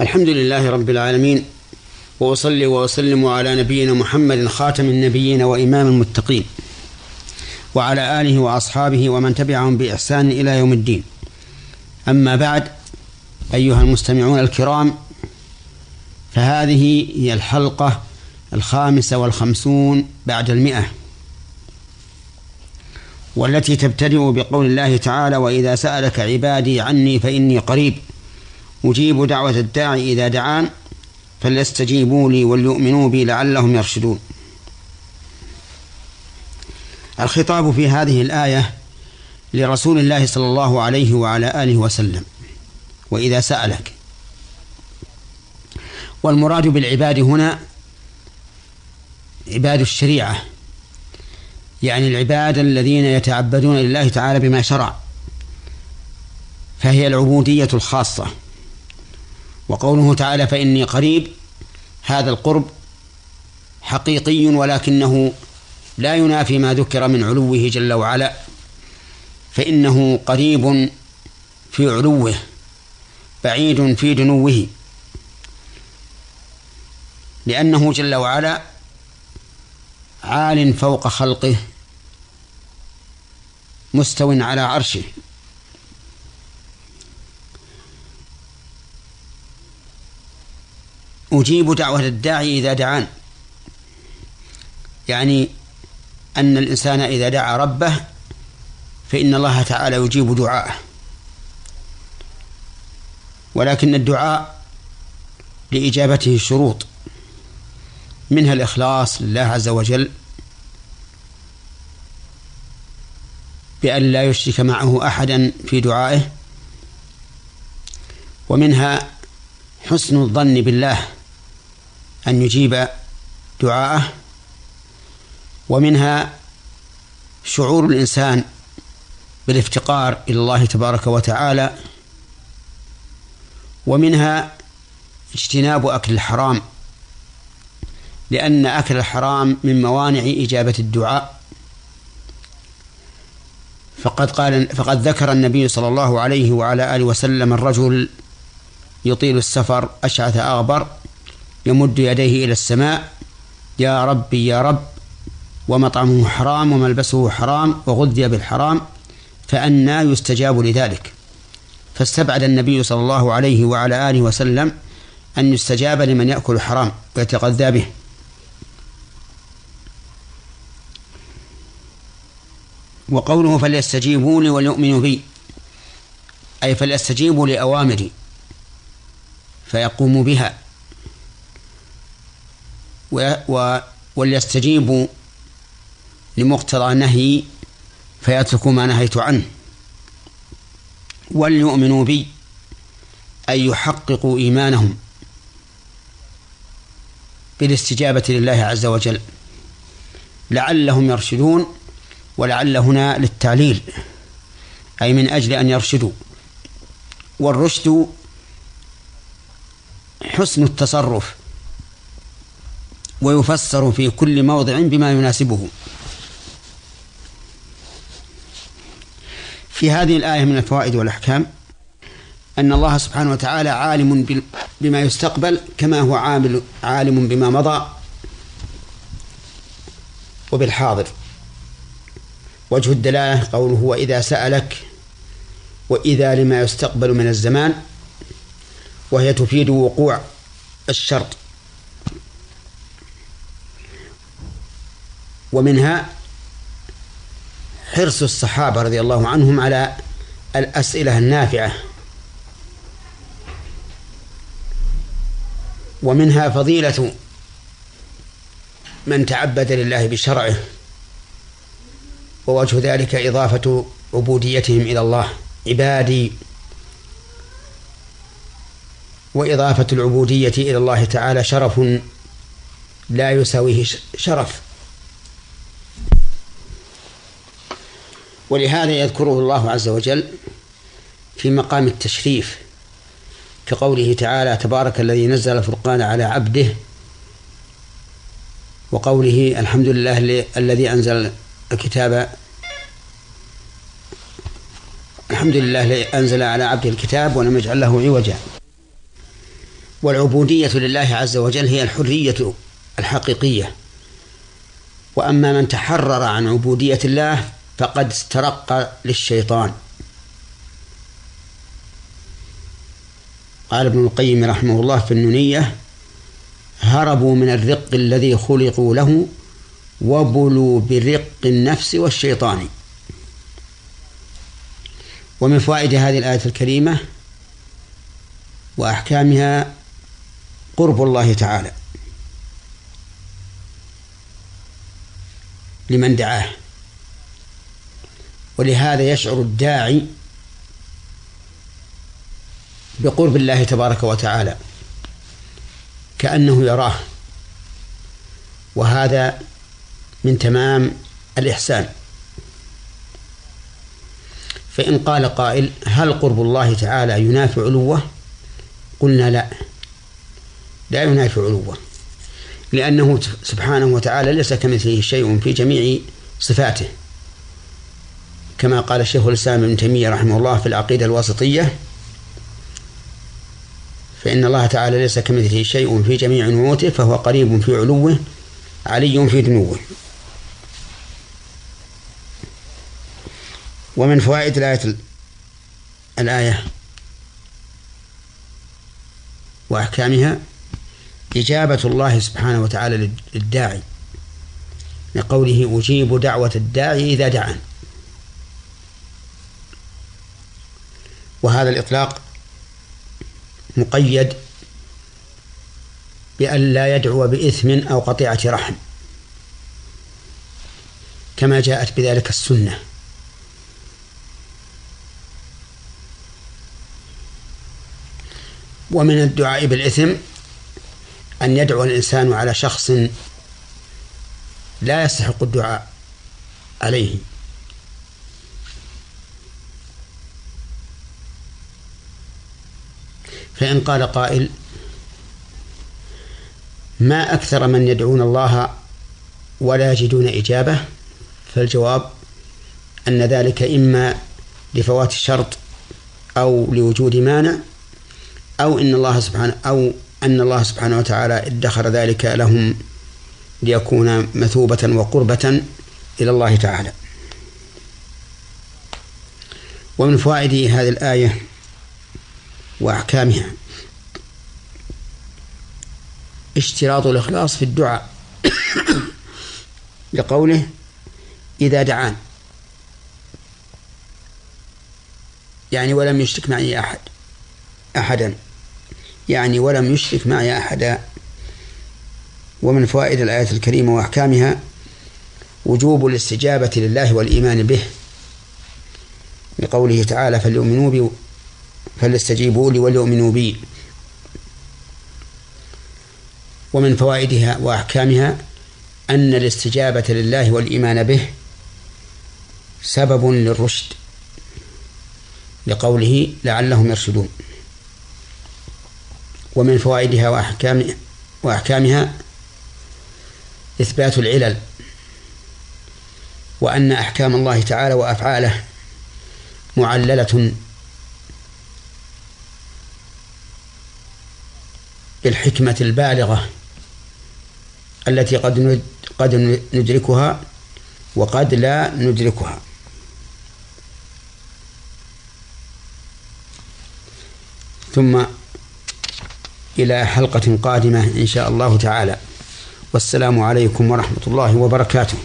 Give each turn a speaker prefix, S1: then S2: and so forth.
S1: الحمد لله رب العالمين وأصلي وأسلم على نبينا محمد خاتم النبيين وإمام المتقين وعلى آله وأصحابه ومن تبعهم بإحسان إلى يوم الدين. أما بعد أيها المستمعون الكرام فهذه هي الحلقة الخامسة والخمسون بعد المئة والتي تبتدئ بقول الله تعالى وإذا سألك عبادي عني فإني قريب أجيب دعوة الداعي إذا دعان فليستجيبوا لي وليؤمنوا بي لعلهم يرشدون. الخطاب في هذه الآية لرسول الله صلى الله عليه وعلى آله وسلم وإذا سألك. والمراد بالعباد هنا عباد الشريعة يعني العباد الذين يتعبدون لله تعالى بما شرع فهي العبودية الخاصة. وقوله تعالى فإني قريب هذا القرب حقيقي ولكنه لا ينافي ما ذكر من علوه جل وعلا فإنه قريب في علوه بعيد في دنوه لأنه جل وعلا عال فوق خلقه مستو على عرشه. أجيب دعوة الداعي إذا دعان. يعني أن الإنسان إذا دعا ربه فإن الله تعالى يجيب دعاءه. ولكن الدعاء لإجابته شروط. منها الإخلاص لله عز وجل بأن لا يشرك معه أحدا في دعائه. ومنها حسن الظن بالله. أن يجيب دعاءه ومنها شعور الإنسان بالافتقار إلى الله تبارك وتعالى ومنها اجتناب أكل الحرام لأن أكل الحرام من موانع إجابة الدعاء. فقد قال فقد ذكر النبي صلى الله عليه وعلى آله وسلم الرجل يطيل السفر أشعث أغبر يمد يديه إلى السماء يا ربي يا رب ومطعمه حرام وملبسه حرام وغذي بالحرام فأنى يستجاب لذلك. فاستبعد النبي صلى الله عليه وعلى آله وسلم أن يستجاب لمن يأكل حرام ويتغذى به. وقوله فليستجيبوا لي وليؤمنوا بي أي فليستجيبوا لأوامري فيقوموا بها. وليستجيبوا لمقتضى نهي فيتركوا ما نهيت عنه. وليؤمنوا بي أن يحققوا إيمانهم بالاستجابة لله عز وجل. لعلهم يرشدون ولعل هنا للتعليل أي من أجل أن يرشدوا. والرشد حسن التصرف. ويفسر في كل موضع بما يناسبه. في هذه الآية من الفوائد والأحكام أن الله سبحانه وتعالى عالم بما يستقبل كما هو عامل عالم بما مضى وبالحاضر. وجه الدلالة قوله وإذا سألك وإذا لما يستقبل من الزمان وهي تفيد وقوع الشرط. ومنها حرص الصحابة رضي الله عنهم على الأسئلة النافعة. ومنها فضيلة من تعبد لله بشرعه ووجه ذلك إضافة عبوديتهم إلى الله عبادي وإضافة العبودية إلى الله تعالى شرف لا يساويه شرف. ولهذا يذكره الله عز وجل في مقام التشريف كقوله تعالى تبارك الذي نزل الفرقان على عبده وقوله الحمد لله الذي أنزل الكتاب الحمد لله أنزل على عبده الكتاب ولم يجعل له عوجا. والعبودية لله عز وجل هي الحرية الحقيقية. وأما من تحرر عن عبودية الله فقد استرق للشيطان. قال ابن القيم رحمه الله في النونية هربوا من الرق الذي خلقوا له وبلوا برق النفس والشيطان. ومن فوائد هذه الآية الكريمة وأحكامها قرب الله تعالى لمن دعاه. ولهذا يشعر الداعي بقرب الله تبارك وتعالى كأنه يراه. وهذا من تمام الإحسان. فإن قال قائل هل قرب الله تعالى ينافي علوه قلنا لا. لا ينافي علوه لأنه سبحانه وتعالى ليس كمثله شيء في جميع صفاته. كما قال الشيخ الإسلام ابن تيمية رحمه الله في العقيدة الواسطية فإن الله تعالى ليس كمثله شيء في جميع نعوته فهو قريب في علوه علي في دنوه. ومن فوائد الآية الآية وأحكامها إجابة الله سبحانه وتعالى للداعي لقوله أجيب دعوة الداعي إذا دعان. وهذا الإطلاق مقيد بأن لا يدعو بإثم أو قطيعة رحم كما جاءت بذلك السنة. ومن الدعاء بالإثم أن يدعو الإنسان على شخص لا يستحق الدعاء عليه. فإن قال قائل ما أكثر من يدعون الله ولا يجدون إجابة فالجواب أن ذلك إما لفوات الشرط أو لوجود مانع أو إن الله سبحانه أو أن الله سبحانه وتعالى ادخر ذلك لهم ليكون مثوبة وقربة إلى الله تعالى. ومن فوائد هذه الآية وأحكامها. اشتراط الإخلاص في الدعاء. لقوله إذا دعان. يعني ولم يشرك معي أحد. أحدا. يعني ولم يشرك معي أحدا. ومن فوائد الآية الكريمة وأحكامها وجوب الاستجابة لله والإيمان به. لقوله تعالى فليؤمنوا بي فليستجيبوا لي وليؤمنوا بي. ومن فوائدها وأحكامها أن الاستجابة لله والإيمان به سبب للرشد لقوله لعلهم يرشدون. ومن فوائدها وأحكام وأحكامها إثبات العلل وأن أحكام الله تعالى وأفعاله معللة بالحكمة البالغة التي قد قد ندركها وقد لا ندركها. ثم إلى حلقة قادمة إن شاء الله تعالى. والسلام عليكم ورحمة الله وبركاته.